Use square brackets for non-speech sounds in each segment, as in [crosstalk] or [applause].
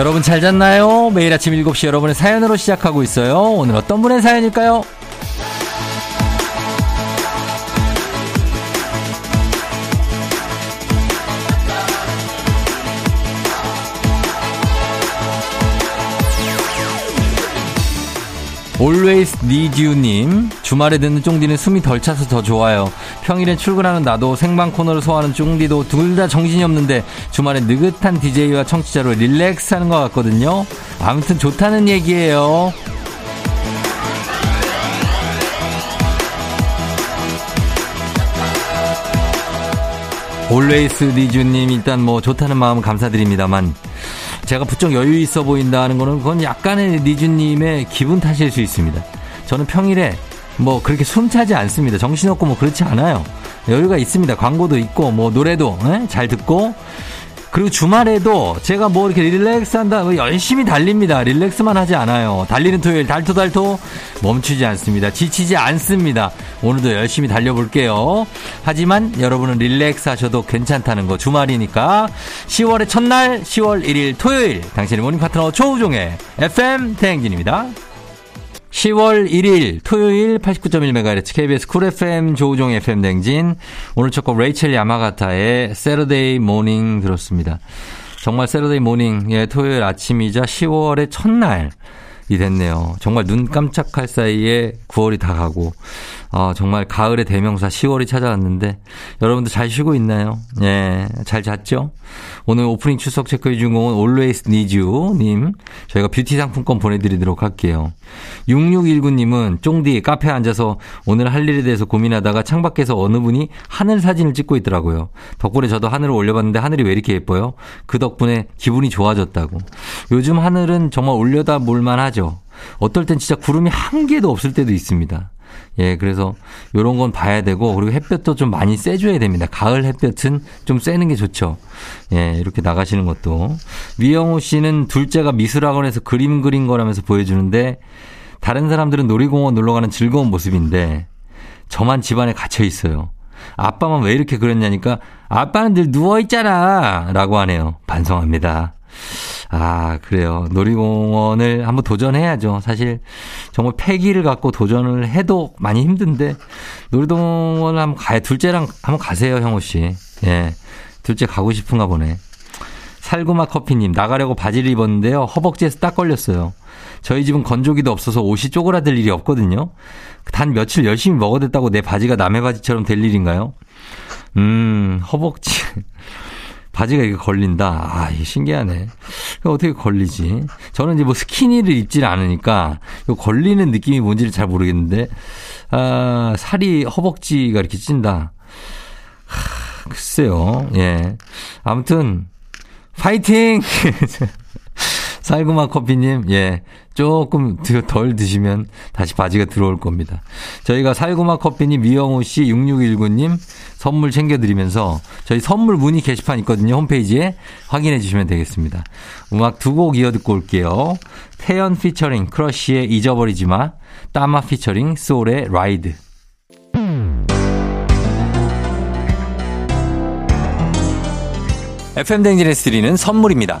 여러분 잘 잤나요? 매일 아침 7시 여러분의 사연으로 시작하고 있어요. 오늘 어떤 분의 사연일까요? 'Always Need You'님 주말에 듣는 쫑디는 숨이 덜 차서 더 좋아요. 평일엔 출근하는 나도 생방 코너를 소화하는 쫑디도 둘 다 정신이 없는데 주말에 느긋한 DJ와 청취자로 릴렉스하는 것 같거든요. 아무튼 좋다는 얘기예요. 올웨이스 니주님 일단 뭐 좋다는 마음 감사드립니다만 제가 부쩍 여유 있어 보인다는 거는 그건 약간의 니주님의 기분 탓일 수 있습니다. 저는 평일에 뭐 그렇게 숨차지 않습니다. 정신없고 뭐 그렇지 않아요. 여유가 있습니다. 광고도 있고 뭐 노래도 에? 잘 듣고 그리고 주말에도 제가 뭐 이렇게 relax 한다, 고 열심히 달립니다. relax만 하지 않아요. 달리는 토요일, 달토달토 멈추지 않습니다. 지치지 않습니다. 오늘도 열심히 달려볼게요. 하지만 여러분은 relax 하셔도 괜찮다는 거 주말이니까 10월의 첫날, 10월 1일 토요일, 당신의 morning 파트너 조우종의 FM 대행진입니다. 10월 1일 토요일 89.1MHz KBS 쿨 FM 조우종 FM 댕진 오늘 첫 곡 레이첼 야마가타의 Saturday Morning 들었습니다. 정말 Saturday Morning의 토요일 아침이자 10월의 첫날 이 됐네요. 정말 눈 깜짝할 사이에 9월이 다 가고 아, 정말 가을의 대명사 10월이 찾아왔는데 여러분들 잘 쉬고 있나요? 예, 잘 잤죠? 오늘 오프닝 출석 체크해 주인공은 Always Need You 님. 저희가 뷰티 상품권 보내드리도록 할게요. 6619님은 쫑디 카페에 앉아서 오늘 할 일에 대해서 고민하다가 창밖에서 어느 분이 하늘 사진을 찍고 있더라고요. 덕분에 저도 하늘을 올려봤는데 하늘이 왜 이렇게 예뻐요? 그 덕분에 기분이 좋아졌다고. 요즘 하늘은 정말 올려다 볼만 하죠. 어떨 땐 진짜 구름이 한 개도 없을 때도 있습니다. 예, 그래서 요런 건 봐야 되고 그리고 햇볕도 좀 많이 쐬줘야 됩니다. 가을 햇볕은 좀 쐬는 게 좋죠. 예, 이렇게 나가시는 것도. 위영호 씨는 둘째가 미술학원에서 그림 그린 거라면서 보여주는데 다른 사람들은 놀이공원 놀러 가는 즐거운 모습인데 저만 집안에 갇혀 있어요. 아빠만 왜 이렇게 그랬냐니까 아빠는 늘 누워 있잖아 라고 하네요. 반성합니다. 아, 그래요. 놀이공원을 한번 도전해야죠. 사실 정말 패기를 갖고 도전을 해도 많이 힘든데 놀이동원을 한번 가요. 둘째랑 한번 가세요, 형우 씨. 예. 둘째 가고 싶은가 보네. 살구마 커피님, 나가려고 바지를 입었는데요. 허벅지에서 딱 걸렸어요. 저희 집은 건조기도 없어서 옷이 쪼그라들 일이 없거든요. 단 며칠 열심히 먹어댔다고 내 바지가 남의 바지처럼 될 일인가요? 음, 허벅지. 바지가 이게 걸린다. 아, 이게 신기하네. 어떻게 걸리지? 저는 이제 뭐 스키니를 입질 않으니까 이 걸리는 느낌이 뭔지를 잘 모르겠는데, 아, 살이 허벅지가 이렇게 찐다. 하, 글쎄요. 예. 아무튼, 파이팅! [laughs] 쌀구마 커피님, 예. 조금 덜 드시면 다시 바지가 들어올 겁니다. 저희가 살구마 커피님, 미영우 씨, 6619님 선물 챙겨드리면서 저희 선물 문의 게시판 있거든요. 홈페이지에 확인해 주시면 되겠습니다. 음악 두 곡 이어 듣고 올게요. 태연 피처링 크러쉬의 잊어버리지 마, 따마 featuring 쏠의 Ride. FM 댕진에서 드리는 선물입니다.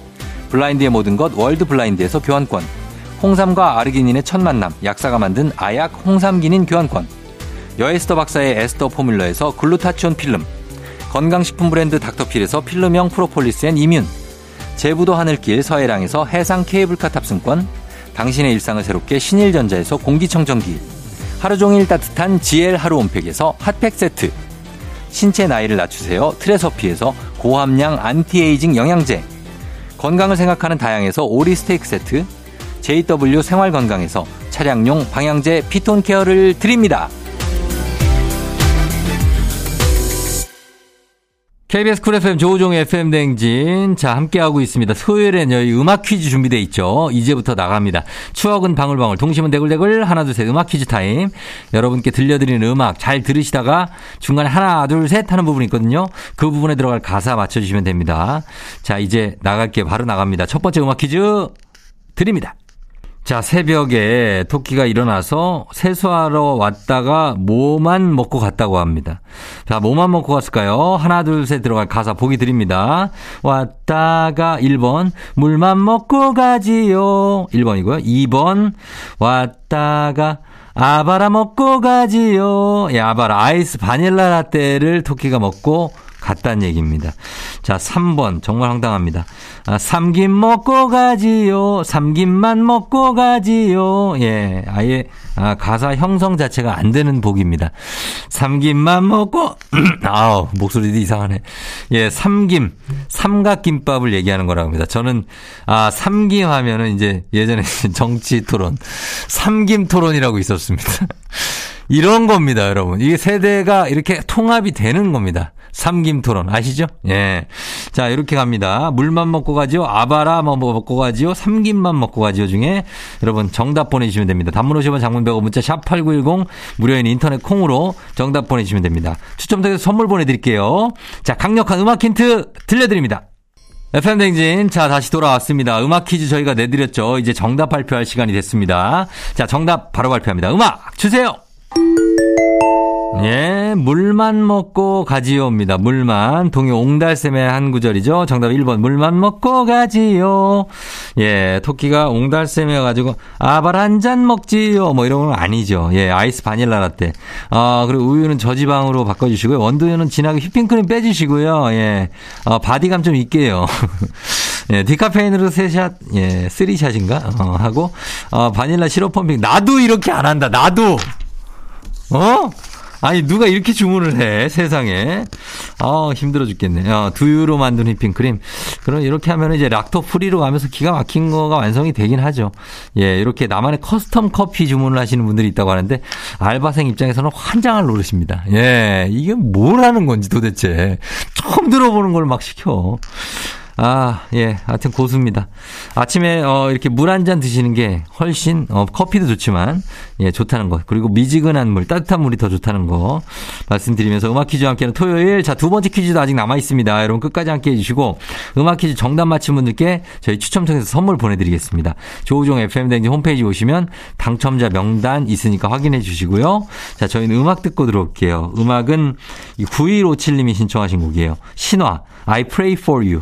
블라인드의 모든 것 월드 블라인드에서 교환권, 홍삼과 아르기닌의 첫 만남 약사가 만든 아약 홍삼기닌 교환권, 여에스터 박사의 에스터 포뮬러에서 글루타치온 필름, 건강식품 브랜드 닥터필에서 필름형 프로폴리스 앤 이뮨, 제부도 하늘길 서해랑에서 해상 케이블카 탑승권, 당신의 일상을 새롭게 신일전자에서 공기청정기. 하루 종일 따뜻한 GL 하루 온팩에서 핫팩 세트. 신체 나이를 낮추세요. 트레서피에서 고함량 안티에이징 영양제 건강을 생각하는 다양에서 오리 스테이크 세트 JW 생활건강에서 차량용 방향제 피톤 케어를 드립니다. KBS 쿨 FM 조우종의 FM 댕진. 자, 함께하고 있습니다. 토요일엔 여기 음악 퀴즈 준비돼 있죠. 이제부터 나갑니다. 추억은 방울방울, 동심은 대굴대굴, 하나, 둘, 셋, 음악 퀴즈 타임. 여러분께 들려드리는 음악 잘 들으시다가 중간에 하나, 둘, 셋 하는 부분이 있거든요. 그 부분에 들어갈 가사 맞춰주시면 됩니다. 자, 이제 나갈게요. 바로 나갑니다. 첫 번째 음악 퀴즈 드립니다. 자, 새벽에 토끼가 일어나서 세수하러 왔다가 뭐만 먹고 갔다고 합니다. 자, 뭐만 먹고 갔을까요? 하나, 둘, 셋 들어갈 가사 보기 드립니다. 왔다가 1번, 물만 먹고 가지요. 1번이고요. 2번, 왔다가 아바라 먹고 가지요. 예, 아바라 아이스 바닐라 라떼를 토끼가 먹고 갔다는 얘기입니다. 자, 3번. 정말 황당합니다. 아, 삼김 먹고 가지요. 삼김만 먹고 가지요. 예, 아예, 아, 가사 형성 자체가 안 되는 복입니다. 삼김만 먹고, [clears throat] 아우, 목소리도 이상하네. 예, 삼김, 삼각김밥을 얘기하는 거라고 합니다. 저는, 아, 삼김 하면은 이제 예전에 [laughs] 정치 토론, 삼김 토론이라고 있었습니다. [laughs] 이런 겁니다, 여러분. 이게 세대가 이렇게 통합이 되는 겁니다. 삼김 토론 아시죠? 예. 자, 이렇게 갑니다. 물만 먹고 가지요. 아바라 뭐 먹고 가지요. 삼김만 먹고 가지요 중에 여러분 정답 보내 주시면 됩니다. 단문 50원 장문 100원 문자 샵 8910 무료인 인터넷 콩으로 정답 보내주시면 됩니다. 추첨 통해서 선물 보내드릴게요. 자, 강력한 음악 힌트 들려드립니다. FM 댕진. 자, 다시 돌아왔습니다. 음악 퀴즈 저희가 내드렸죠. 이제 정답 발표할 시간이 됐습니다. 자, 정답 바로 발표합니다. 음악 주세요! 예, 물만 먹고 가지요입니다. 물만. 동요 옹달샘의 한 구절이죠. 정답 1번. 물만 먹고 가지요. 예, 토끼가 옹달샘이어가지고, 아바라 한 잔 먹지요. 뭐 이런 건 아니죠. 예, 아이스 바닐라 라떼. 아, 그리고 우유는 저지방으로 바꿔주시고요. 원두는 진하게 휘핑크림 빼주시고요. 예, 어, body감 좀 있게요. [laughs] 예, 디카페인으로 세샷, 예, three shot인가? 어, 하고, 어, 바닐라 시럽 pumping. 나도 이렇게 안 한다. 나도! 어? 아니 누가 이렇게 주문을 해 세상에? 아 힘들어 죽겠네. 요 어, 두유로 만든 휘핑크림. 그럼 이렇게 하면 이제 lacto free로 가면서 기가 막힌 거가 완성이 되긴 하죠. 예 이렇게 나만의 custom 커피 주문을 하시는 분들이 있다고 하는데 알바생 입장에서는 환장할 노릇입니다. 예 이게 뭘 하는 건지 도대체. 처음 들어보는 걸 막 시켜 아, 예. 하여튼 고수입니다. 아침에, 어, 이렇게 물 한 잔 드시는 게 훨씬, 어, 커피도 좋지만, 예, 좋다는 거. 그리고 미지근한 물, 따뜻한 물이 더 좋다는 거 말씀드리면서 음악 퀴즈와 함께하는 토요일. 자, 두 번째 퀴즈도 아직 남아있습니다. 여러분 끝까지 함께 해주시고, 음악 퀴즈 정답 맞힌 분들께 저희 추첨 통해서 선물 보내드리겠습니다. 조우종 FM댕지 홈페이지 오시면 당첨자 명단 있으니까 확인해 주시고요. 자, 저희는 음악 듣고 들어올게요. 음악은 9157님이 신청하신 곡이에요. 신화, I pray for you.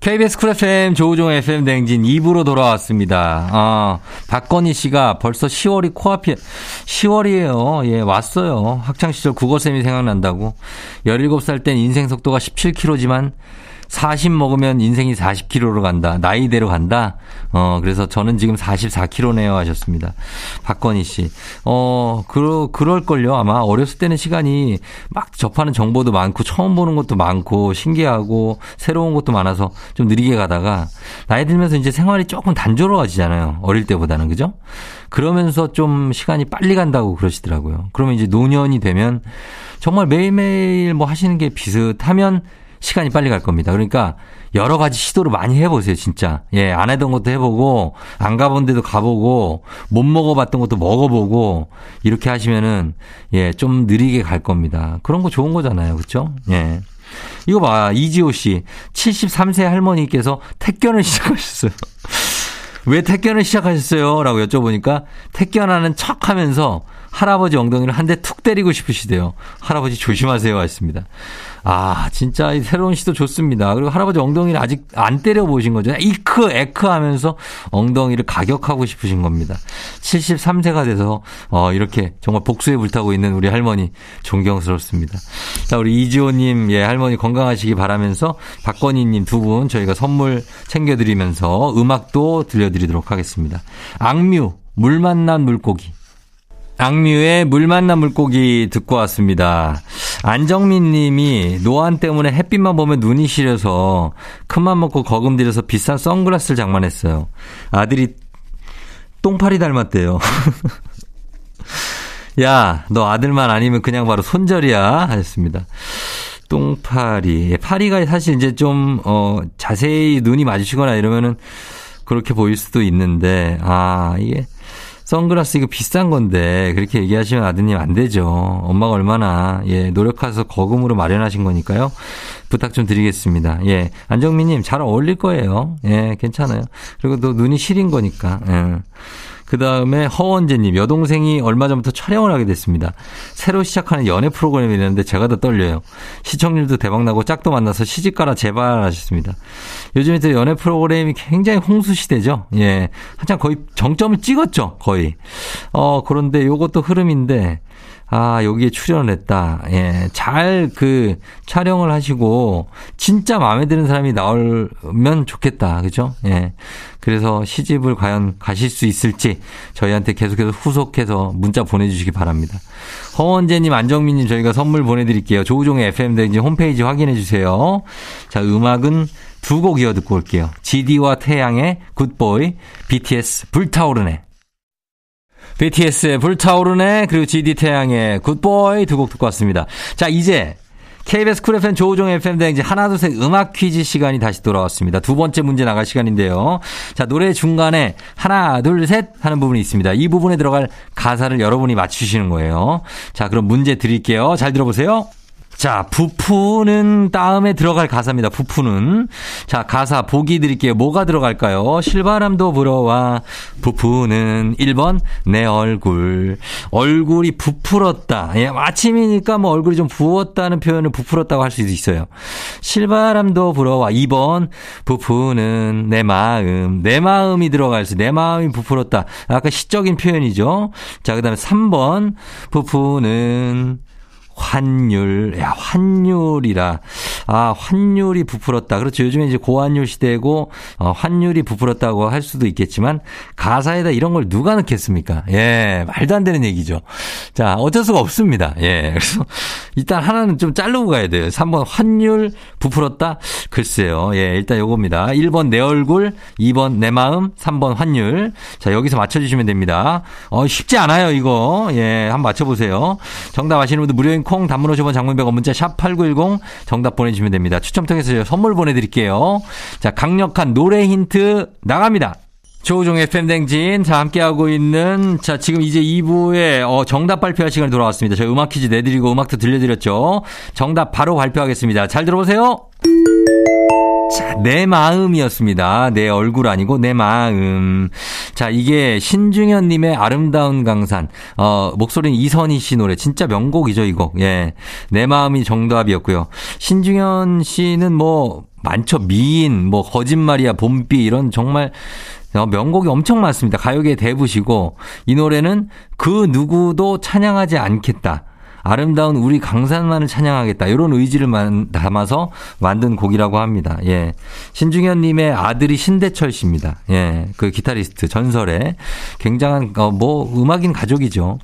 KBS 쿨 FM 조우종 FM 댕진 2부로 돌아왔습니다. 아, 박건희 씨가 벌써 10월이 코앞이, 10월이에요. 예, 왔어요. 학창 시절 국어 쌤이 생각난다고. 17살 땐 인생 속도가 17km지만 40 먹으면 인생이 40km로 간다. 나이대로 간다. 어, 그래서 저는 지금 44km네요 하셨습니다. 박건희 씨. 어, 그러, 그럴걸요. 아마 어렸을 때는 시간이 막 접하는 정보도 많고 처음 보는 것도 많고 신기하고 새로운 것도 많아서 좀 느리게 가다가 나이 들면서 이제 생활이 조금 단조로워지잖아요. 어릴 때보다는. 그죠? 그러면서 좀 시간이 빨리 간다고 그러시더라고요. 그러면 이제 노년이 되면 정말 매일매일 뭐 하시는 게 비슷하면 시간이 빨리 갈 겁니다. 그러니까 여러 가지 시도를 많이 해보세요, 진짜. 예, 안 해던 것도 해보고, 안 가본 데도 가보고, 못 먹어봤던 것도 먹어보고, 이렇게 하시면은, 예, 좀 느리게 갈 겁니다. 그런 거 좋은 거잖아요. 그쵸? 예. 이거 봐, 이지호 씨. 73세 할머니께서 택견을 [laughs] 시작하셨어요. 왜 택견을 시작하셨어요? 라고 여쭤보니까 택견하는 척 하면서 할아버지 엉덩이를 한 대 툭 때리고 싶으시대요. 할아버지 조심하세요. 하셨습니다. 아, 진짜 이 새로운 시도 좋습니다. 그리고 할아버지 엉덩이를 아직 안 때려보신 거죠. 이크, 에크 하면서 엉덩이를 가격하고 싶으신 겁니다. 73세가 돼서, 어, 이렇게 정말 복수에 불타고 있는 우리 할머니 존경스럽습니다. 자, 우리 이지호님, 예, 할머니 건강하시기 바라면서 박건희님 두 분 저희가 선물 챙겨드리면서 음악도 들려드리도록 하겠습니다. 악뮤, 물 만난 물고기. 악뮤의 물 만난 물고기 듣고 왔습니다. 안정민 님이 노안 때문에 햇빛만 보면 눈이 시려서 큰맘 먹고 거금 들여서 비싼 선글라스를 장만했어요. 아들이 똥파리 닮았대요. [laughs] 야, 너 아들만 아니면 그냥 바로 손절이야. 하셨습니다. 똥파리. 예, 파리가 사실 이제 좀, 어, 자세히 눈이 마주치거나 이러면은 그렇게 보일 수도 있는데, 아, 이게 선글라스 이거 비싼 건데 그렇게 얘기하시면 아드님 안 되죠. 엄마가 얼마나 예 노력해서 거금으로 마련하신 거니까요. 부탁 좀 드리겠습니다. 예 안정민님 잘 어울릴 거예요. 예 괜찮아요. 그리고 또 눈이 시린 거니까. 예. 그 다음에 허원재님, 여동생이 얼마 전부터 촬영을 하게 됐습니다. 새로 시작하는 연애 프로그램이 있는데 제가 더 떨려요. 시청률도 대박나고 짝도 만나서 시집가라 제발 하셨습니다. 요즘에 또 연애 프로그램이 굉장히 홍수 시대죠. 예. 한참 거의 정점을 찍었죠. 거의. 어, 그런데 요것도 흐름인데, 아, 여기에 출연을 했다. 예, 잘 그 촬영을 하시고 진짜 마음에 드는 사람이 나오면 좋겠다. 그죠? 예. 그래서 시집을 과연 가실 수 있을지 저희한테 계속해서 후속해서 문자 보내주시기 바랍니다. 허원재님, 안정민님 저희가 선물 보내드릴게요. 조우종의 FM대행진 홈페이지 확인해 주세요. 자, 음악은 두 곡 이어 듣고 올게요. GD와 태양의 Good Boy, BTS 불타오르네. BTS의 불타오르네 그리고 GD 태양의 Good Boy 두 곡 듣고 왔습니다. 자 이제 KBS 쿨 FM 조우종 FM 대행진 하나 둘셋 음악 퀴즈 시간이 다시 돌아왔습니다. 두 번째 문제 나갈 시간인데요. 자 노래 중간에 하나 둘 셋 하는 부분이 있습니다. 이 부분에 들어갈 가사를 여러분이 맞추시는 거예요. 자 그럼 문제 드릴게요. 잘 들어보세요. 자, 부푸는 다음에 들어갈 가사입니다. 부푸는. 자, 가사 보기 드릴게요. 뭐가 들어갈까요? 실바람도 불어와 부푸는 1번 내 얼굴. 얼굴이 부풀었다. 예, 아침이니까 뭐 얼굴이 좀 부었다는 표현을 부풀었다고 할 수도 있어요. 실바람도 불어와 2번 부푸는 내 마음. 내 마음이 들어갈 수. 내 마음이 부풀었다. 아까 시적인 표현이죠. 자, 그다음에 3번 부푸는 환율, 야, 환율이라. 아, 환율이 부풀었다. 그렇죠. 요즘에 이제 고환율 시대고, 어, 환율이 부풀었다고 할 수도 있겠지만, 가사에다 이런 걸 누가 넣겠습니까? 예, 말도 안 되는 얘기죠. 자, 어쩔 수가 없습니다. 예, 그래서 일단 하나는 좀 자르고 가야 돼요. 3번 환율 부풀었다? 글쎄요. 예, 일단 요겁니다. 1번 내 얼굴, 2번 내 마음, 3번 환율. 자, 여기서 맞춰주시면 됩니다. 어, 쉽지 않아요, 이거. 예, 한번 맞춰보세요. 정답 아시는 분들 무료인 콩 단문 50원 장문 100원 문자 샵 8910 정답 보내주시면 됩니다. 추첨 통해서 선물 보내드릴게요. 자, 강력한 노래 힌트 나갑니다. 조우종 FM댕진. 자, 함께하고 있는, 자, 지금 이제 2부에, 어, 정답 발표할 시간이 돌아왔습니다. 저희 음악 퀴즈 내드리고 음악도 들려드렸죠. 정답 바로 발표하겠습니다. 잘 들어보세요. 자, 내 마음이었습니다. 내 얼굴 아니고 내 마음. 자, 이게 신중현님의 아름다운 강산. 어, 목소리는 이선희 씨 노래. 진짜 명곡이죠, 이 곡. 예. 내 마음이 정답이었고요. 신중현 씨는 뭐, 많죠. 미인, 뭐, 거짓말이야, 봄비, 이런 정말 어, 명곡이 엄청 많습니다. 가요계 대부시고, 이 노래는 그 누구도 찬양하지 않겠다. 아름다운 우리 강산만을 찬양하겠다. 이런 의지를 담아서 만든 곡이라고 합니다. 예. 신중현 님의 아들이 신대철 씨입니다. 예. 그 기타리스트 전설의 굉장한 어, 뭐 음악인 가족이죠.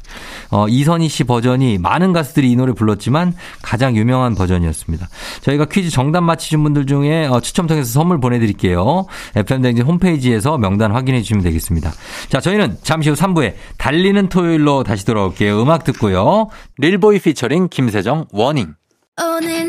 어, 이선희 씨 버전이 많은 가수들이 이 노래 불렀지만 가장 유명한 버전이었습니다. 저희가 퀴즈 정답 맞히신 분들 중에 어, 추첨 통해서 선물 보내 드릴게요. FM댕진 홈페이지에서 명단 확인해 주시면 되겠습니다. 자, 저희는 잠시 후 3부에 달리는 토요일로 다시 돌아올게요. 음악 듣고요. 릴보이 피처링 김세정 워닝. 오늘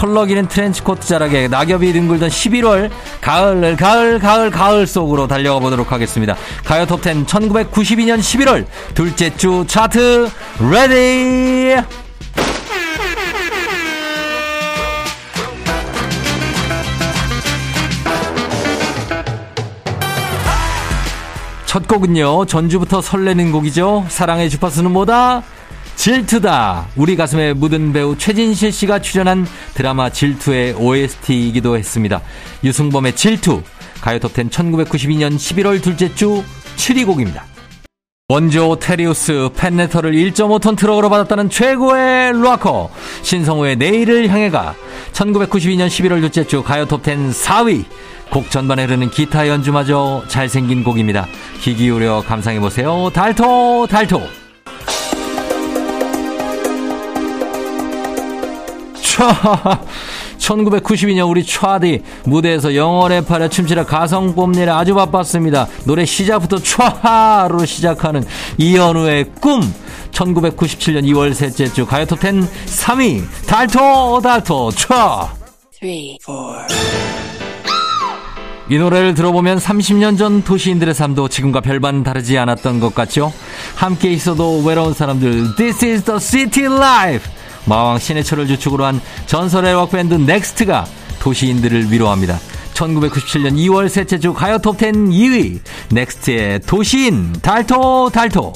펄럭이는 트렌치코트 자락에 낙엽이 뒹굴던 11월 가을 가을 가을 가을 속으로 달려가 보도록 하겠습니다. 가요 톱10 1992년 11월 둘째 주 차트 ready! 첫 곡은요 전주부터 설레는 곡이죠. 사랑의 주파수는 뭐다 질투다. 우리 가슴에 묻은 배우 최진실 씨가 출연한 드라마 질투의 OST이기도 했습니다. 유승범의 질투. 가요 톱텐 1992년 11월 둘째 주 7위 곡입니다. 원조 테리우스 팬레터를 1.5톤 트럭으로 받았다는 최고의 락커 신성우의 내일을 향해가 1992년 11월 둘째 주 가요 톱텐 4위 곡 전반에 흐르는 기타 연주마저 잘생긴 곡입니다. 귀 기울여 감상해보세요. 달토 달토 [laughs] 1992년 우리 촤디 무대에서 영원의 팔에 춤추라 가성 뽐내라 아주 바빴습니다. 노래 시작부터 촤로 시작하는 이현우의 꿈. 1997년 2월 셋째 주 가요톱 10 3위 달토 달토 촤. 3, 이 노래를 들어보면 30년 전 도시인들의 삶도 지금과 별반 다르지 않았던 것 같죠? 함께 있어도 외로운 사람들 This is the city life 마왕 신해철을 주축으로 한 전설의 록밴드 넥스트가 도시인들을 위로합니다. 1997년 2월 셋째 주 가요 톱10 2위 넥스트의 도시인 달토 달토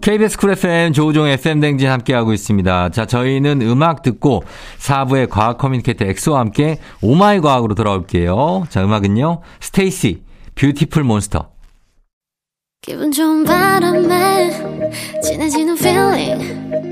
KBS 쿨 FM 조우종 FM 댕진 함께하고 있습니다. 자, 저희는 음악 듣고 4부의 과학 커뮤니케이터 엑소와 함께 oh my 과학으로 돌아올게요. 자, 음악은요. 스테이시 Beautiful Monster 기분 좋은 바람에 진해지는 feeling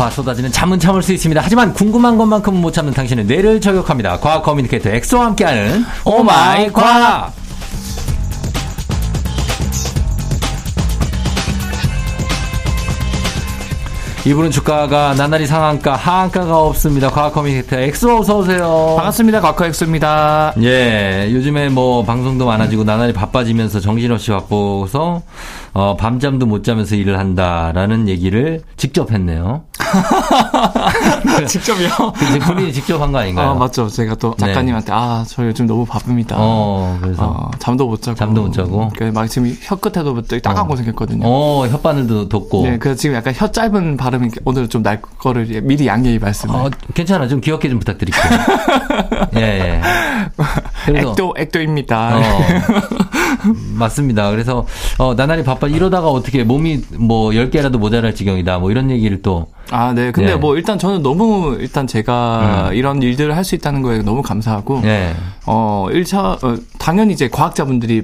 화 쏟아지는 잠은 참을 수 있습니다. 하지만 궁금한 것만큼은 못 참는 당신의 뇌를 저격합니다. 과학 커뮤니케이터 엑소와 함께하는 oh my 과학. 이분은 주가가 나날이 상한가, 하한가가 없습니다. 과학 커뮤니케이터 엑소 어서 오세요. 반갑습니다. 과커 엑소입니다. 예, 요즘에 뭐 방송도 많아지고 나날이 바빠지면서 정신없이 바빠서 어, 밤잠도 못 자면서 일을 한다라는 얘기를 직접 했네요. [laughs] 직접요? 그 본인이 직접 한 거 아닌가요? 아, 맞죠. 제가 또 네. 작가님한테, 네. 아, 저 요즘 너무 바쁩니다. 어, 그래서. 어, 잠도 못 자고. 잠도 못 자고. 막 지금 혀 끝에도 되게 따가운 어. 거 생겼거든요. 어, 혓바늘도 돋고. 네, 그래서 지금 약간 혀 짧은 발음이 오늘 좀 날 거를 미리 양해의 말씀을. 어, 괜찮아. 좀 귀엽게 좀 부탁드릴게요. [laughs] 예, 예. 그래서. 액도, 액도입니다. 어, 맞습니다. 그래서, 어, 나날이 바빠. 이러다가 어떻게 몸이 뭐 10개라도 모자랄 지경이다. 뭐 이런 얘기를 또. 아, 네. 근데 네. 뭐 일단 저는 너무 일단 제가 음. 이런 일들을 할 수 있다는 거에 너무 감사하고 네. 어, 1차 어, 당연히 이제 과학자분들이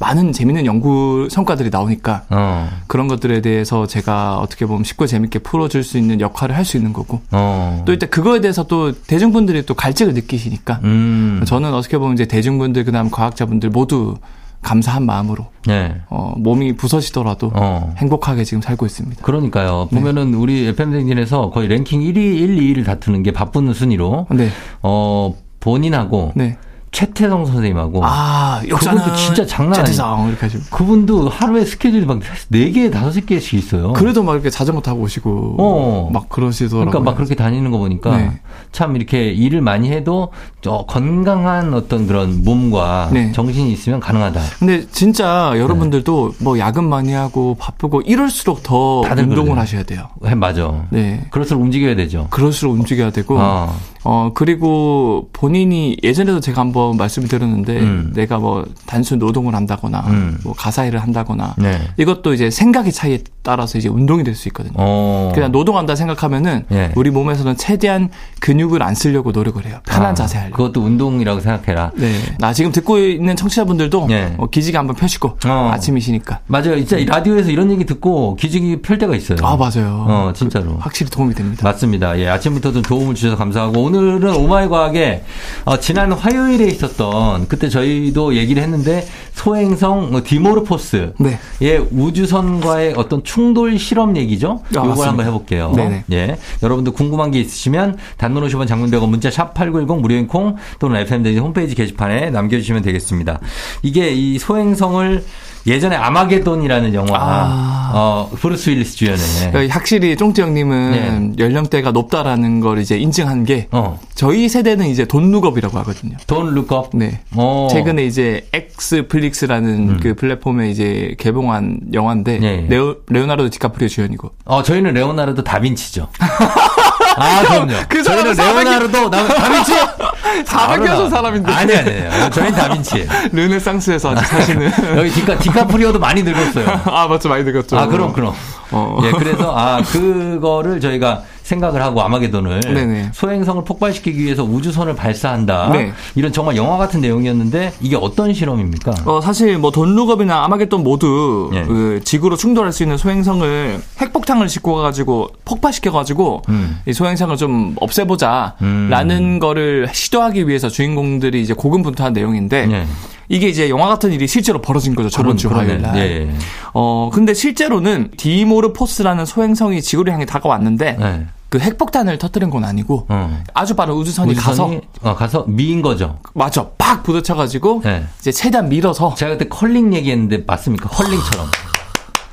많은 재밌는 연구 성과들이 나오니까 어. 그런 것들에 대해서 제가 어떻게 보면 쉽고 재밌게 풀어줄 수 있는 역할을 할 수 있는 거고 어. 또 일단 그거에 대해서 또 대중분들이 또 갈증을 느끼시니까 음. 저는 어떻게 보면 이제 대중분들 그다음 과학자분들 모두 감사한 마음으로 네. 어, 몸이 부서지더라도 어. 행복하게 지금 살고 있습니다. 그러니까요. 네. 보면은 우리 FM 댕진에서 거의 랭킹 1위, 1, 2위를 다투는 게 바쁜 순위로 네. 어, 본인하고 네. 최태성 선생님하고 아 그분도 진짜 장난 아니에요. 그분도 하루에 스케줄이 막 4개, 5개씩 있어요. 그래도 막 이렇게 자전거 타고 오시고 어. 막 그러시더라고요. 그러니까 막 그렇게 다니는 거 보니까 네. 참 이렇게 일을 많이 해도 저 건강한 어떤 그런 몸과 네. 정신이 있으면 가능하다. 근데 진짜 여러분들도 네. 뭐 야근 많이 하고 바쁘고 이럴수록 더 운동을 그래요. 하셔야 돼요. 네, 맞아. 네. 그럴수록 움직여야 되죠. 그럴수록 움직여야 되고 어. 어, 그리고 본인이 예전에도 제가 한번 말씀을 드렸는데 음. 내가 뭐 단순 노동을 한다거나 음. 뭐 가사 일을 한다거나 네. 이것도 이제 생각의 차이에 따라서 이제 운동이 될 수 있거든요. 어. 그냥 노동한다 생각하면은 네. 우리 몸에서는 최대한 근육을 안 쓰려고 노력을 해요. 편한 아, 자세 하려 그것도 운동이라고 생각해라. 네. 나 지금 듣고 있는 청취자분들도 네. 어, 기지개 한번 펴시고 어. 아침이시니까. 맞아요. 진짜 라디오에서 이런 얘기 듣고 기지개 펼 때가 있어요. 아, 맞아요. 어, 진짜로. 그, 확실히 도움이 됩니다. 맞습니다. 예, 아침부터 좀 도움을 주셔서 감사하고 오늘은 오마이 과학에 어, 지난 화요일에 있었던 그때 저희도 얘기를 했는데 소행성 뭐 디모르포스 네. 예, 우주선과의 어떤 충돌 실험 얘기죠. 아, 이걸 한번 해볼게요. 네네. 예, 여러분들 궁금한 게 있으시면 단문 50원 장문 100원 문자 샵 8910 무료인 콩 또는 FM대행진 홈페이지 게시판에 남겨주시면 되겠습니다. 이게 이 소행성을 예전에 아마게돈이라는 영화, 아. 어, 브루스 윌리스 주연의. 그러니까 확실히 쫑디 형님은 네. 연령대가 높다라는 걸 이제 인증한 게, 어. 저희 세대는 이제 Don't Look Up이라고 하거든요. Don't Look Up? 네. 오. 어. 최근에 이제 엑스플릭스라는 음. 그 플랫폼에 이제 개봉한 영화인데, 네. 레오, 레오나르도 디카프리오 주연이고. 어, 저희는 레오나르도 다빈치죠. [laughs] 아, [laughs] 그럼요. 그 저희는 레오나르도, 나 다빈치? [laughs] 400여섯 사람인데. 아니, 아니에요. 저희는 다빈치. [laughs] 르네상스에서 아직 사시는. 여기 디카, 디카프리오도 많이 늙었어요. 아, 맞죠. 많이 늙었죠. 아, 그럼, 그럼. 어. 예, 그래서, 아, 그거를 저희가 생각을 하고 아마게돈을 네네. 소행성을 폭발시키기 위해서 우주선을 발사한다. 네. 이런 정말 영화 같은 내용이었는데 이게 어떤 실험입니까? 어, 사실 뭐 돈룩업이나 아마게돈 모두 네. 그 지구로 충돌할 수 있는 소행성을 핵폭탄을 싣고 가가지고 폭파시켜 가지고 음. 이 소행성을 좀 없애보자라는 음. 거를 시도하기 위해서 주인공들이 이제 고군분투한 내용인데. 네. 이게 이제 영화 같은 일이 실제로 벌어진 거죠. 저번 주 화요일 날. 예. 어, 근데 실제로는 디모르포스라는 소행성이 지구를 향해 다가왔는데 네. 그 핵폭탄을 터뜨린 건 아니고 어. 아주 빠른 우주선이, 우주선이 가서 어, 가서 미인 거죠. 맞아, 팍 부딪혀 가지고 네. 이제 최대한 밀어서 제가 그때 컬링 얘기했는데 맞습니까? 컬링처럼.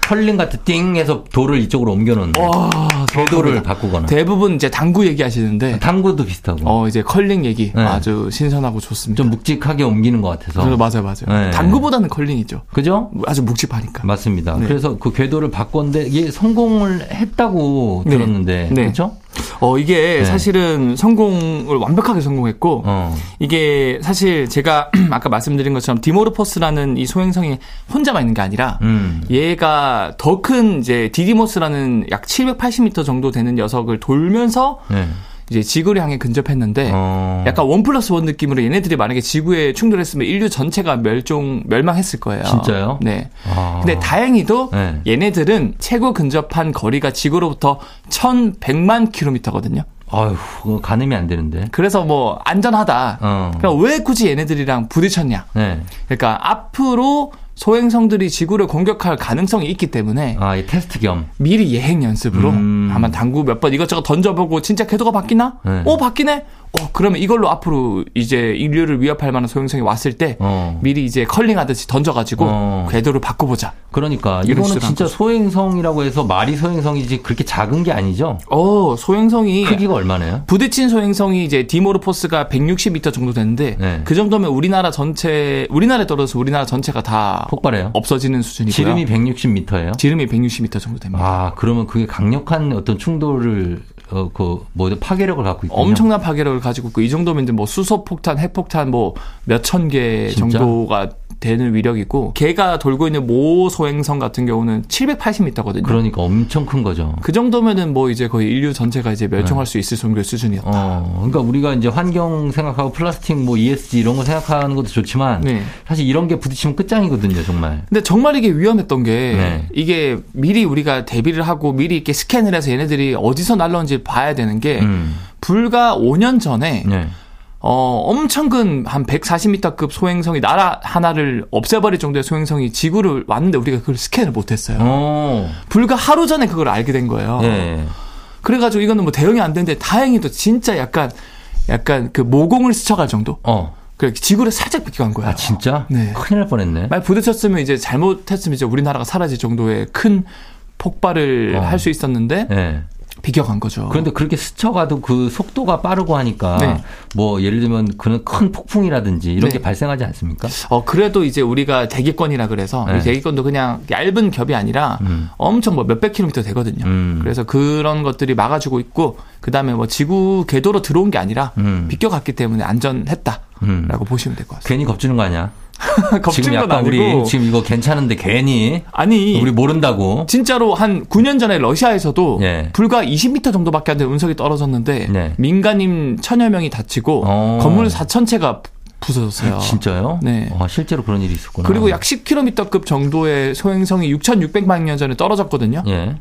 컬링 같은 띵 해서 돌을 이쪽으로 옮겨놓는. 와, 궤도를 바꾸거나. 대부분 이제 당구 얘기하시는데. 당구도 비슷하고. 어, 이제 컬링 얘기. 네. 아주 신선하고 좋습니다. 좀 묵직하게 옮기는 것 같아서. 그래, 맞아요, 맞아요. 네. 당구보다는 컬링이죠. 그죠? 아주 묵직하니까. 맞습니다. 네. 그래서 그 궤도를 바꿨는데 이게 성공을 했다고 네. 들었는데. 네. 그렇죠? 어, 이게 네. 사실은 성공을 완벽하게 성공했고, 어. 이게 사실 제가 [clears throat] 아까 말씀드린 것처럼 디모르포스라는 이 소행성이 혼자만 있는 게 아니라, 음. 얘가 더 큰 이제 디디모스라는 약 780m 정도 되는 녀석을 돌면서, 네. 이제 지구를 향해 근접했는데 어. 약간 one plus one 느낌으로 얘네들이 만약에 지구에 충돌했으면 인류 전체가 멸종 멸망했을 거예요. 진짜요? 네. 아. 근데 다행히도 네. 얘네들은 최고 근접한 거리가 지구로부터 1,100만 킬로미터거든요. 아휴, 그거 가늠이 안 되는데. 그래서 뭐 안전하다. 어. 그럼 왜 굳이 얘네들이랑 부딪혔냐? 네. 그러니까 앞으로 소행성들이 지구를 공격할 가능성이 있기 때문에 아, 이 테스트 겸 미리 예행 연습으로 음. 아마 당구 몇 번 이것저것 던져보고 진짜 궤도가 바뀌나? 네. 어 바뀌네. 어, 그러면 이걸로 앞으로 이제 인류를 위협할 만한 소행성이 왔을 때 어. 미리 이제 컬링 하듯이 던져가지고 어. 궤도를 바꿔보자. 그러니까 이거는 진짜 소행성이라고 해서 말이 소행성이지 그렇게 작은 게 아니죠? 어, 소행성이 크기가 얼마나요? 부딪힌 소행성이 이제 디모르포스가 160m 정도 되는데 네. 그 정도면 우리나라 전체 우리나라에 떨어져서 우리나라 전체가 다 폭발해요. 없어지는 수준이고요. 지름이 160m예요? 지름이 160m 정도 됩니다. 아, 그러면 그게 강력한 어떤 충돌을 어, 그, 뭐, 파괴력을 갖고 있고. 엄청난 파괴력을 가지고 있고, 이 정도면 뭐 수소 폭탄, 핵폭탄 뭐, 몇 천 개 정도가 되는 위력이고 개가 돌고 있는 모 소행성 같은 경우는 780m거든요. 그러니까 엄청 큰 거죠. 그 정도면은 뭐 이제 거의 인류 전체가 이제 멸종할 네. 수 있을 정도의 수준이었다. 어, 그러니까 우리가 이제 환경 생각하고 플라스틱 뭐 ESG 이런 거 생각하는 것도 좋지만 네. 사실 이런 게 부딪히면 끝장이거든요, 정말. 근데 정말 이게 위험했던 게 네. 이게 미리 우리가 대비를 하고 미리 이렇게 스캔을 해서 얘네들이 어디서 날라온지 봐야 되는 게 음. 불과 5년 전에 네. 어, 엄청 큰 한 140m급 소행성이 나라 하나를 없애버릴 정도의 소행성이 지구를 왔는데 우리가 그걸 스캔을 못했어요. 오. 불과 하루 전에 그걸 알게 된 거예요. 네. 그래가지고 이거는 뭐 대응이 안 되는데 다행히도 진짜 약간 약간 그 모공을 스쳐갈 정도. 어. 그 지구를 살짝 비껴간 거야. 아 진짜? 네. 큰일 날 뻔했네. 말 부딪혔으면 이제 잘못했으면 이제 우리나라가 사라질 정도의 큰 폭발을 어. 할수 있었는데 네. 비껴간 거죠. 그런데 그렇게 스쳐가도 그 속도가 빠르고 하니까 네. 뭐 예를 들면 그런 큰 폭풍이라든지 이런 네. 게 발생하지 않습니까? 어 그래도 이제 우리가 대기권이라 그래서 네. 대기권도 그냥 얇은 겹이 아니라 음. 엄청 뭐 몇백 킬로미터 되거든요. 음. 그래서 그런 것들이 막아주고 있고 그다음에 뭐 지구 궤도로 들어온 게 아니라 음. 비껴갔기 때문에 안전했다라고 음. 보시면 될 것 같습니다. 괜히 겁주는 거 아니야? [laughs] 지금 약간 우리 지금 이거 괜찮은데 괜히 아니 우리 모른다고 진짜로 한 9년 전에 러시아에서도 네. 불과 20m 정도밖에 안 되는 운석이 떨어졌는데 네. 민간인 천여 명이 다치고 어. 건물 4천 채가 부서졌어요. 진짜요? 네. 와, 실제로 그런 일이 있었구나. 그리고 약 10km급 정도의 소행성이 6,600만 년 전에 떨어졌거든요. 예.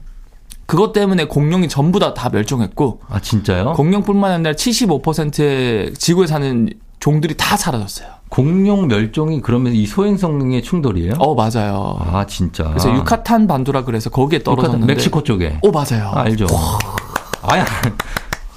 그것 때문에 공룡이 전부 다 다 멸종했고. 아 진짜요? 공룡뿐만 아니라 75%의 지구에 사는 종들이 다 사라졌어요. 공룡 멸종이 그러면 이 소행성의 충돌이에요? 어 맞아요. 아 진짜. 그래서 유카탄 반도라 그래서 거기에 떨어졌는데. 멕시코 쪽에. 오 맞아요. 아, 알죠. 아야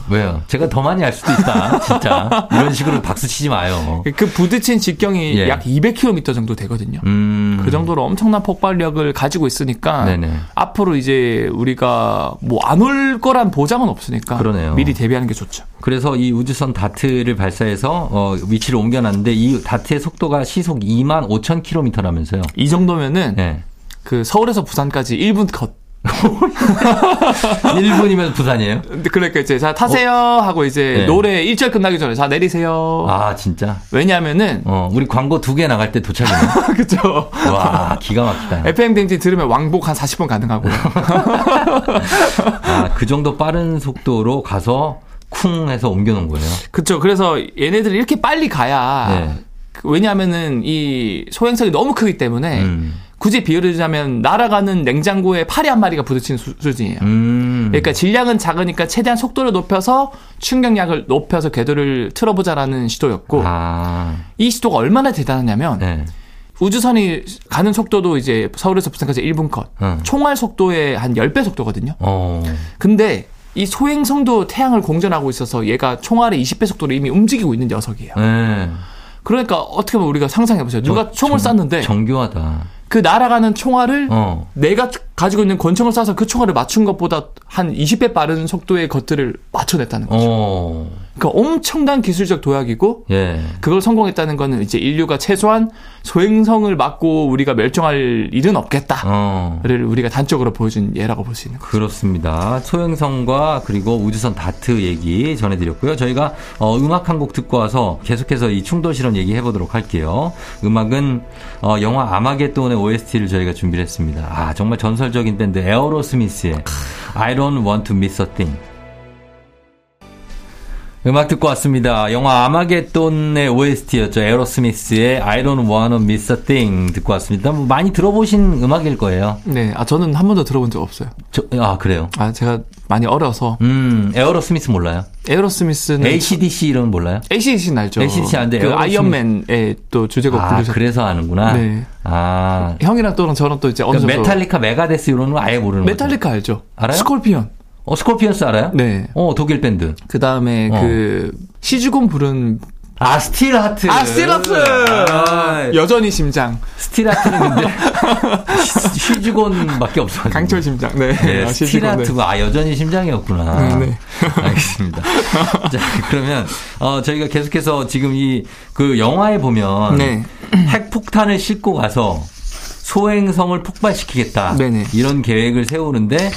왜요? 제가 더 많이 알 수도 있다. 진짜. 이런 식으로 박수 치지 마요. 그 부딪힌 직경이 예. 약 200km 정도 되거든요. 음. 그 정도로 엄청난 폭발력을 가지고 있으니까 네네. 앞으로 이제 우리가 뭐 안 올 거란 보장은 없으니까 그러네요. 미리 대비하는 게 좋죠. 그래서 이 우주선 다트를 발사해서 어, 위치를 옮겨놨는데 이 다트의 속도가 시속 2만 5천 킬로미터라면서요. 이 정도면은 네. 그 서울에서 부산까지 1분 컷. [laughs] 1분이면 부산이에요? 그러니까 이제 자 타세요 어? 하고 이제 네. 노래 1절 끝나기 전에 자 내리세요. 아 진짜? 왜냐하면은 어 우리 광고 두 개 나갈 때 도착이네. [laughs] 그렇죠. 와 기가 막히다. FM 댕지 들으면 왕복 한 40분 가능하고. [laughs] 아그 정도 빠른 속도로 가서 쿵 해서 옮겨놓은 거예요. 그렇죠. 그래서 얘네들이 이렇게 빨리 가야 네. 왜냐하면은 이 소행성이 너무 크기 때문에. 음. 굳이 비유를 주자면 날아가는 냉장고에 파리 한 마리가 부딪히는 수, 준이에요 음. 그러니까 질량은 작으니까 최대한 속도를 높여서 충격량을 높여서 궤도를 틀어보자라는 시도였고 아. 이 시도가 얼마나 대단하냐면 네. 우주선이 가는 속도도 이제 서울에서 부산까지 1분 컷. 어. 총알 속도의 한 10배 속도거든요. 어. 근데 이 소행성도 태양을 공전하고 있어서 얘가 총알의 20배 속도로 이미 움직이고 있는 녀석이에요. 네. 그러니까 어떻게 보면 우리가 상상해보세요. 누가 총을 정, 쐈는데. 정교하다. 그 날아가는 총알을 어. 내가 가지고 있는 권총을 쏴서 그 총알을 맞춘 것보다 한 20배 빠른 속도의 것들을 맞춰냈다는 거죠. 어. 그러니까 엄청난 기술적 도약이고 예. 그걸 성공했다는 거는 이제 인류가 최소한 소행성을 막고 우리가 멸종할 일은 없겠다를 어. 우리가 단적으로 보여준 예라고 볼 수 있는 거죠. 그렇습니다. 소행성과 그리고 우주선 다트 얘기 전해드렸고요. 저희가 어, 음악 한 곡 듣고 와서 계속해서 이 충돌 실험 얘기해 보도록 할게요. 음악은 어, 영화 아마겟돈의 OST를 저희가 준비를 했습니다. 아 정말 전설적인 밴드 에어로스미스의 I Don't Want to Miss a Thing. 음악 듣고 왔습니다. 영화 아마겟돈의 OST였죠. 에로스미스의 I don't wanna miss a thing 듣고 왔습니다. 뭐 많이 들어보신 음악일 거예요. 네. 아, 저는 한 번도 들어본 적 없어요. 저, 아, 그래요? 아, 제가 많이 어려서. 음, 에어로스미스 몰라요? 에어로스미스는. ACDC 이런 몰라요? ACDC는 알죠. ACDC 아는데. 그 아이언맨의 또 주제곡 아, 부르셨 그래서 아는구나. 네. 아. 형이랑 또랑 저랑 또 이제 어느 정도. 메탈리카, 메가데스 이런 거 아예 모르는 메탈리카 거죠? 알죠. 알아요? 스콜피언. 어, 스콜피언스 알아요? 네. 어, 독일 밴드. 그 다음에 어. 그, She's Gone 부른 아, 스틸 하트. 아, 스틸 하트. 아, 여전히 심장. 스틸 하트는 근데 [laughs] She's Gone밖에 없어. 강철 심장. 네. 네 아, 스틸 하트가 네. 아 여전히 심장이었구나. 네, 네. 알겠습니다. [laughs] 자, 그러면 어 저희가 계속해서 지금 이 그 영화에 보면 네. 핵폭탄을 싣고 가서 소행성을 폭발시키겠다. 네네. 이런 계획을 세우는데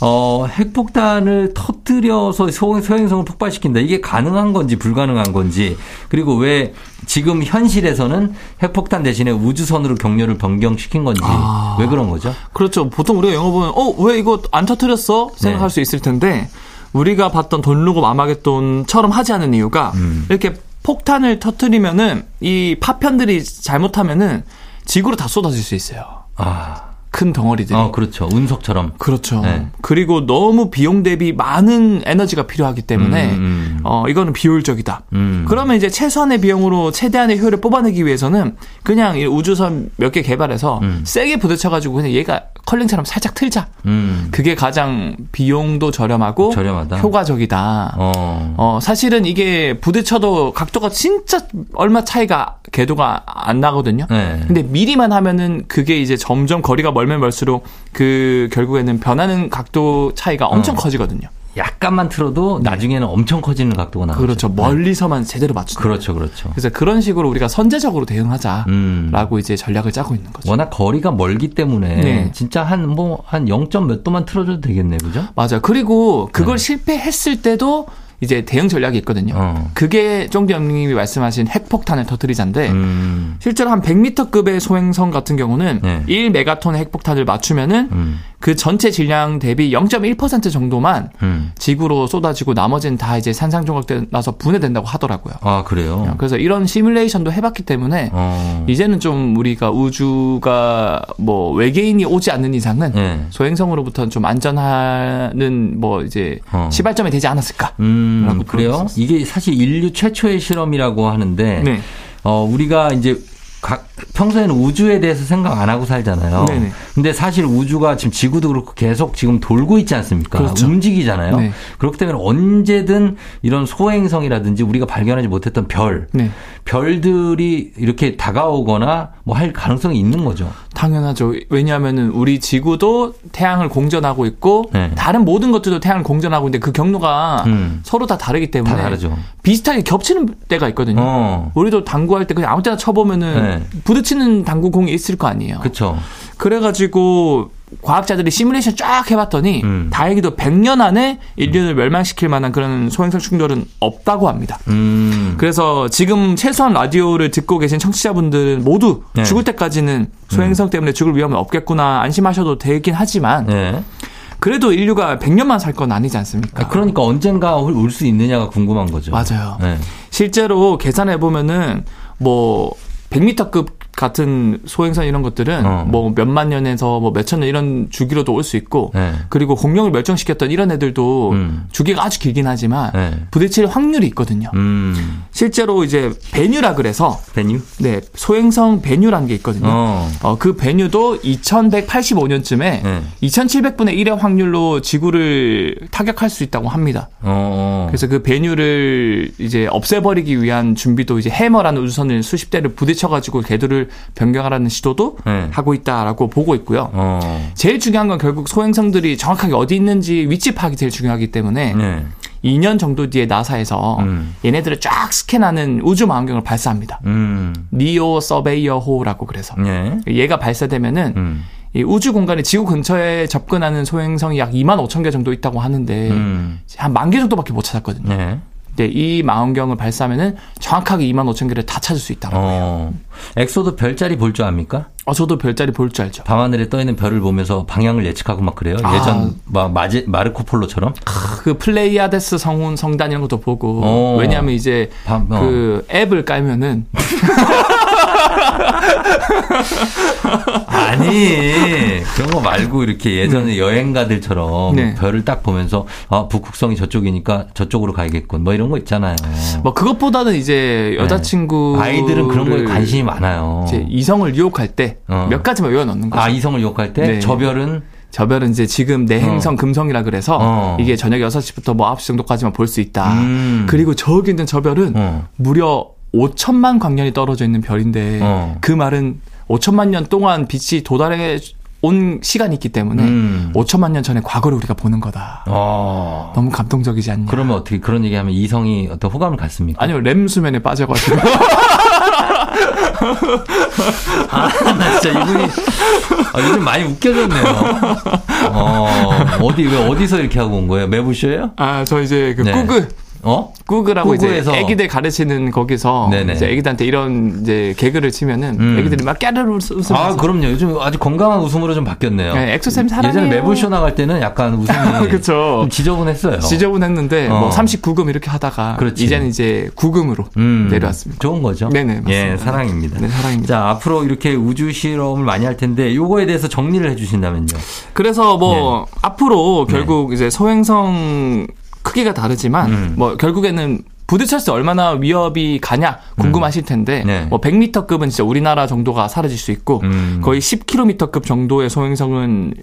어, 핵폭탄을 터뜨려서 소행성을 폭발시킨다. 이게 가능한 건지 불가능한 건지 그리고 왜 지금 현실에서는 핵폭탄 대신에 우주선으로 경로를 변경시킨 건지 아. 왜 그런 거죠? 그렇죠. 보통 우리가 영화 보면 어, 왜 이거 안 터뜨렸어? 생각할 네. 수 있을 텐데 우리가 봤던 돈루고 아마겟돈처럼 하지 않은 이유가 음. 이렇게 폭탄을 터뜨리면은 이 파편들이 잘못하면은 지구로 다 쏟아질 수 있어요. 아. 큰 덩어리들이. 어, 그렇죠. 운석처럼. 그렇죠. 네. 그리고 너무 비용 대비 많은 에너지가 필요하기 때문에 음, 음. 어 이거는 비효율적이다. 음. 그러면 이제 최소한의 비용으로 최대한의 효율을 뽑아내기 위해서는 그냥 우주선 몇 개 개발해서 음. 세게 부딪혀가지고 그냥 얘가 컬링처럼 살짝 틀자. 음. 그게 가장 비용도 저렴하고 저렴하다. 효과적이다. 어. 어. 사실은 이게 부딪혀도 각도가 진짜 얼마 차이가 궤도가 안 나거든요. 네. 근데 미리만 하면은 그게 이제 점점 거리가 멀면 멀수록 그 결국에는 변하는 각도 차이가 엄청 어. 커지거든요. 약간만 틀어도 네. 나중에는 엄청 커지는 각도가 나오죠. 그렇죠. 네. 멀리서만 제대로 맞추는. 그렇죠, 그렇죠. 그래서 그런 식으로 우리가 선제적으로 대응하자라고 음. 이제 전략을 짜고 있는 거죠. 워낙 거리가 멀기 때문에 네. 진짜 한 뭐한 0점 몇 도만 틀어줘도 되겠네요, 그죠? 맞아요. 그리고 그걸 네. 실패했을 때도 이제 대응 전략이 있거든요. 어. 그게 쫑디형님이 말씀하신 핵폭탄을 터뜨리자인데 음. 실제로 한 100m급의 소행성 같은 경우는 네. 1메가톤의 핵폭탄을 맞추면은 음. 그 전체 질량 대비 0.1% 정도만 음. 지구로 쏟아지고 나머지는 다 이제 산상조각 나서 분해된다고 하더라고요. 아 그래요? 어, 그래서 이런 시뮬레이션도 해봤기 때문에 어. 이제는 좀 우리가 우주가 뭐 외계인이 오지 않는 이상은 네. 소행성으로부터는 좀 안전하는 뭐 이제 어. 시발점이 되지 않았을까? 음, 그래요? 이게 사실 인류 최초의 실험이라고 하는데 네. 어 우리가 이제 각, 평소에는 우주에 대해서 생각 안 하고 살잖아요. 네네. 근데 사실 우주가 지금 지구도 그렇고 계속 지금 돌고 있지 않습니까? 그렇죠. 움직이잖아요. 네. 그렇기 때문에 언제든 이런 소행성이라든지 우리가 발견하지 못했던 별, 네. 별들이 이렇게 다가오거나 뭐 할 가능성이 있는 거죠. 당연하죠. 왜냐하면은 우리 지구도 태양을 공전하고 있고 네. 다른 모든 것들도 태양을 공전하고 있는데 그 경로가 음. 서로 다 다르기 때문에 다 비슷하게 겹치는 때가 있거든요. 어. 우리도 당구할 때 그냥 아무 때나 쳐보면은 네. 부딪히는 당구공이 있을 거 아니에요. 그렇죠. 그래가지고 과학자들이 시뮬레이션 쫙 해봤더니 음. 다행히도 100년 안에 인류를 멸망시킬 만한 그런 소행성 충돌은 없다고 합니다. 음. 그래서 지금 최소한 라디오를 듣고 계신 청취자분들은 모두 네. 죽을 때까지는 소행성 음. 때문에 죽을 위험은 없겠구나 안심하셔도 되긴 하지만 네. 그래도 인류가 100년만 살 건 아니지 않습니까? 아, 그러니까 언젠가 올 수 있느냐가 궁금한 거죠. 맞아요. 네. 실제로 계산해 보면은 뭐 100m급 같은 소행성 이런 것들은 어. 뭐 몇만 년에서 뭐 몇천 년 이런 주기로도 올 수 있고 네. 그리고 공룡을 멸종시켰던 이런 애들도 음. 주기가 아주 길긴 하지만 네. 부딪힐 확률이 있거든요. 음. 실제로 이제 베뉴라 그래서 베뉴? 네 소행성 베뉴라는 게 있거든요. 어. 어, 그 베뉴도 2185년쯤에 네. 2700분의 1의 확률로 지구를 타격할 수 있다고 합니다. 어. 그래서 그 베뉴를 이제 없애버리기 위한 준비도 이제 해머라는 우주선을 수십 대를 부딪혀 가지고 걔들을 변경하라는 시도도 네. 하고 있다라고 보고 있고요. 어. 제일 중요한 건 결국 소행성들이 정확하게 어디 있는지 위치 파악이 제일 중요하기 때문에 네. 2년 정도 뒤에 나사에서 음. 얘네들을 쫙 스캔하는 우주 망원경을 발사합니다. 음. 니오 서베이어 호라고 그래서 네. 얘가 발사되면은 음. 이 우주 공간에 지구 근처에 접근하는 소행성이 약 2만 5천 개 정도 있다고 하는데 음. 한만 개 정도밖에 못 찾았거든요. 네. 네, 이 망원경을 발사하면은 정확하게 2만 5천 개를 다 찾을 수 있다고 해요. 어. 엑소도 별자리 볼 줄 압니까? 어, 저도 별자리 볼 줄 알죠. 밤하늘에 떠 있는 별을 보면서 방향을 예측하고 막 그래요. 아. 예전 막 마제, 마르코 폴로처럼. 그 플레이아데스 성운 성단 이런 것도 보고. 어. 왜냐하면 이제 밤, 어. 그 앱을 깔면은 [laughs] [laughs] 아니 그런 거 말고 이렇게 예전에 네. 여행가들처럼 네. 별을 딱 보면서 아 북극성이 저쪽이니까 저쪽으로 가야겠군 뭐 이런 거 있잖아요. 뭐 그것보다는 이제 여자친구 네. 아이들은 그런 거에 관심이 많아요. 이제 이성을 유혹할 때몇 어. 가지만 외워 넣는 거죠. 아 이성을 유혹할 때 네. 저별은 저별은 이제 지금 내 행성 어. 금성이라 그래서 어. 이게 저녁 6시부터 뭐 9시 정도까지만 볼 수 있다. 음. 그리고 저기 있는 저별은 어. 무려 5천만 광년이 떨어져 있는 별인데 어. 그 말은 5천만 년 동안 빛이 도달해 온 시간이 있기 때문에 음. 5천만 년 전에 과거를 우리가 보는 거다. 어. 너무 감동적이지 않냐. 그러면 어떻게 그런 얘기하면 이성이 어떤 호감을 갖습니까? 아니요 램 수면에 빠져가지고. [laughs] 아, 나 진짜 이분이 아, 요즘 많이 웃겨졌네요. 어, 어디 왜 어디서 이렇게 하고 온 거예요? 매부쇼예요? 아, 저 이제 그 네. 꾸그 어? 구글하고 이제 애기들 가르치는 거기서 네네. 이제 애기들한테 이런 이제 개그를 치면은 음. 애기들이 막 깨르르 웃으면서 아 그럼요 요즘 아주 건강한 웃음으로 좀 바뀌었네요. 네, 엑소쌤 사랑해요. 예전에 매불쇼 나갈 때는 약간 웃음이 [laughs] 그쵸. 지저분했어요. 지저분했는데 어. 뭐 39금 이렇게 하다가 그렇지. 이제는 이제 9금으로 음. 내려왔습니다. 좋은 거죠. 네네 맞습니다. 예 사랑입니다. 네 사랑입니다. 자 앞으로 이렇게 우주 실험을 많이 할 텐데 요거에 대해서 정리를 해주신다면요. 그래서 뭐 네. 앞으로 결국 네. 이제 소행성 크기가 다르지만 음. 뭐 결국에는 부딪혔을 때 얼마나 위협이 가냐 궁금하실 음. 텐데 음. 네. 뭐 100m급은 진짜 우리나라 정도가 사라질 수 있고 음. 거의 10km급 정도의 소행성은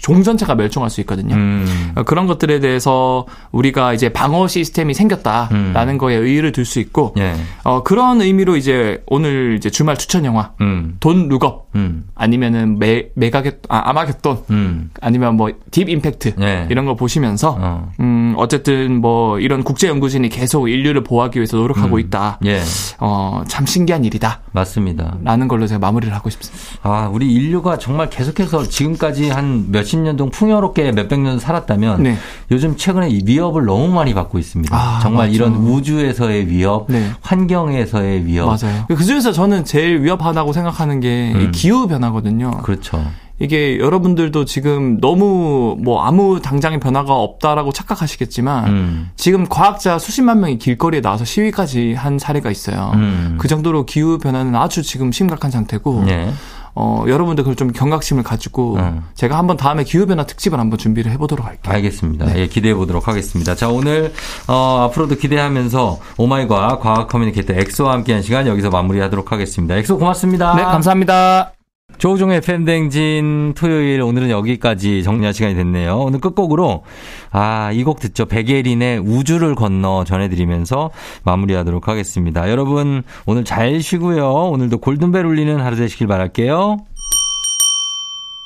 종 전체가 멸종할 수 있거든요. 음. 어, 그런 것들에 대해서 우리가 이제 방어 시스템이 생겼다라는 음. 거에 의의를 둘 수 있고 예. 어, 그런 의미로 이제 오늘 이제 주말 추천 영화 음. 돈 룩업 아니면은 메 메가겟 아, 아마겟돈 아니면 뭐 Deep Impact 예. 이런 거 보시면서 어. 음 어쨌든 뭐 이런 국제 연구진이 계속 인류를 보호하기 위해서 노력하고 음. 있다. 예. 어, 참 신기한 일이다. 맞습니다. 라는 걸로 제가 마무리를 하고 싶습니다. 아, 우리 인류가 정말 계속해서 지금까지 한 몇십 년 동안 풍요롭게 몇백 년 살았다면 네. 요즘 최근에 이 위협을 너무 많이 받고 있습니다. 아, 정말 맞죠. 이런 우주에서의 위협, 네. 환경에서의 위협. 맞아요. 그 중에서 저는 제일 위협하다고 생각하는 게 음. 기후 변화거든요. 그렇죠. 이게 여러분들도 지금 너무 뭐 아무 당장의 변화가 없다라고 착각하시겠지만 음. 지금 과학자 수십만 명이 길거리에 나와서 시위까지 한 사례가 있어요. 음. 그 정도로 기후 변화는 아주 지금 심각한 상태고 네. 어, 여러분들 그걸 좀 경각심을 가지고 음. 제가 한번 다음에 기후변화 특집을 한번 준비를 해보도록 할게요. 알겠습니다. 네. 예, 기대해 보도록 하겠습니다. 자, 오늘, 어, 앞으로도 기대하면서 오마이과 과학 communicator 엑소와 함께한 시간 여기서 마무리하도록 하겠습니다. 엑소 고맙습니다. 네, 감사합니다. 조우종의 팬댕진 토요일 오늘은 여기까지 정리할 시간이 됐네요. 오늘 끝곡으로 아, 이 곡 듣죠. 백예린의 우주를 건너 전해드리면서 마무리하도록 하겠습니다. 여러분 오늘 잘 쉬고요. 오늘도 골든벨 울리는 하루 되시길 바랄게요.